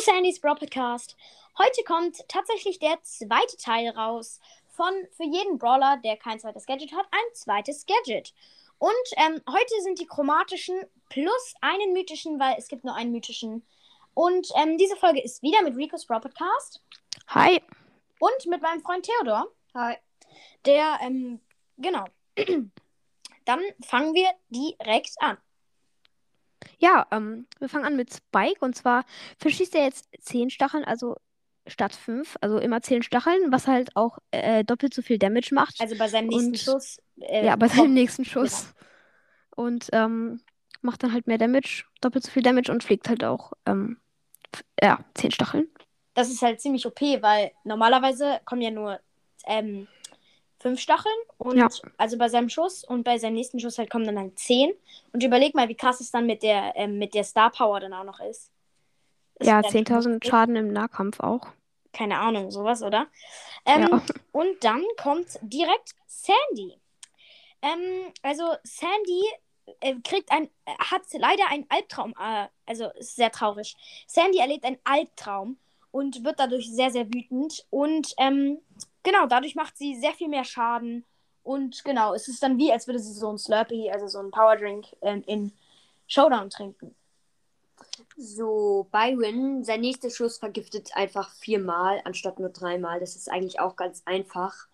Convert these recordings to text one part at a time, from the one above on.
Sandys Bro Podcast. Heute kommt tatsächlich der zweite Teil raus von für jeden Brawler, der kein zweites Gadget hat, ein zweites Gadget. Und ähm, heute sind die chromatischen plus einen mythischen, weil es gibt nur einen mythischen. Und ähm, diese Folge ist wieder mit Rico's Bro Podcast. Hi. Und mit meinem Freund Theodor. Hi. Der, ähm, genau. Dann fangen wir direkt an. Ja, ähm, wir fangen an mit Spike und zwar verschießt er jetzt 10 Stacheln, also statt 5, also immer 10 Stacheln, was halt auch äh, doppelt so viel Damage macht. Also bei seinem nächsten Und- Schuss. äh, ja, bei seinem nächsten Schuss. Und ähm, macht dann halt mehr Damage, doppelt so viel Damage und fliegt halt auch, ähm, ja, 10 Stacheln. Das ist halt ziemlich OP, weil normalerweise kommen ja nur ähm, fünf Stacheln und Ja. also bei seinem Schuss und bei seinem nächsten Schuss halt kommen dann halt zehn. Und überleg mal, wie krass es dann mit der ähm, mit der Star Power dann auch noch ist. Das Ja, ist dann 10.000 Schaden im Nahkampf auch. Keine Ahnung, sowas, oder? Ähm, Ja. Und dann kommt direkt Sandy. Ähm, also Sandy äh, kriegt ein, äh, hat leider einen Albtraum, äh, also ist sehr traurig. Sandy erlebt einen Albtraum und wird dadurch sehr, sehr wütend. Und ähm, genau, dadurch macht sie sehr viel mehr Schaden. Und genau, es ist dann wie, als würde sie so ein Slurpee, also so ein Powerdrink ähm, in Showdown trinken. So, Byron, sein nächster Schuss vergiftet einfach viermal anstatt nur dreimal. Das ist eigentlich auch ganz einfach.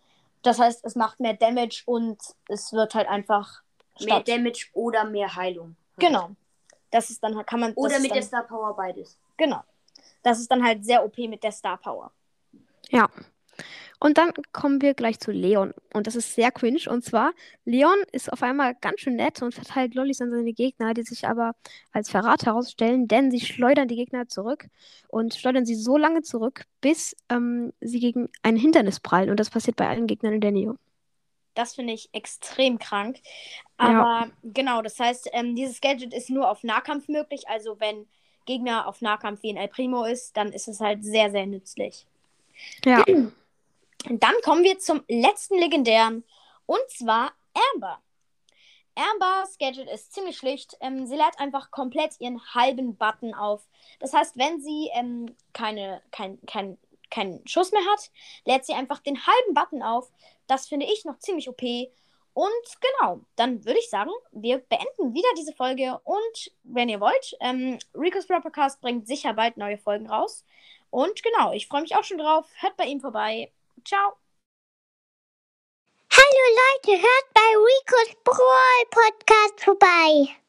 Das heißt, es macht mehr Damage und es wird halt einfach Mehr statt- Damage oder mehr Heilung. Genau. Das ist dann halt, kann man. Oder mit dann, der Star Power beides. Genau. Das ist dann halt sehr OP mit der Star Power. Ja. Und dann kommen wir gleich zu Leon. Und das ist sehr cringe. Und zwar, Leon ist auf einmal ganz schön nett und verteilt Lollis an seine Gegner, die sich aber als Verrat herausstellen, denn sie schleudern die Gegner zurück und schleudern sie so lange zurück, bis ähm, sie gegen ein Hindernis prallen. Und das passiert bei allen Gegnern in der Nähe. Das finde ich extrem krank. Ja. Aber genau, das heißt, ähm, dieses Gadget ist nur auf Nahkampf möglich. Also wenn Gegner auf Nahkampf wie ein El Primo ist, dann ist es halt sehr, sehr nützlich. Ja. Dann kommen wir zum letzten legendären. Und zwar Amber. Ambers Gadget ist ziemlich schlicht. Ähm, sie lädt einfach komplett ihren halben Button auf. Das heißt, wenn sie ähm, keine, kein, kein, keinen Schuss mehr hat, lädt sie einfach den halben Button auf. Das finde ich noch ziemlich OP. Und genau, dann würde ich sagen, wir beenden wieder diese Folge. Und wenn ihr wollt, ähm, Rico's Propercast bringt sicher bald neue Folgen raus. Und genau, ich freue mich auch schon drauf. Hört bei ihm vorbei. Ciao. Hallo Leute, hört bei Ricos Brawl Podcast vorbei.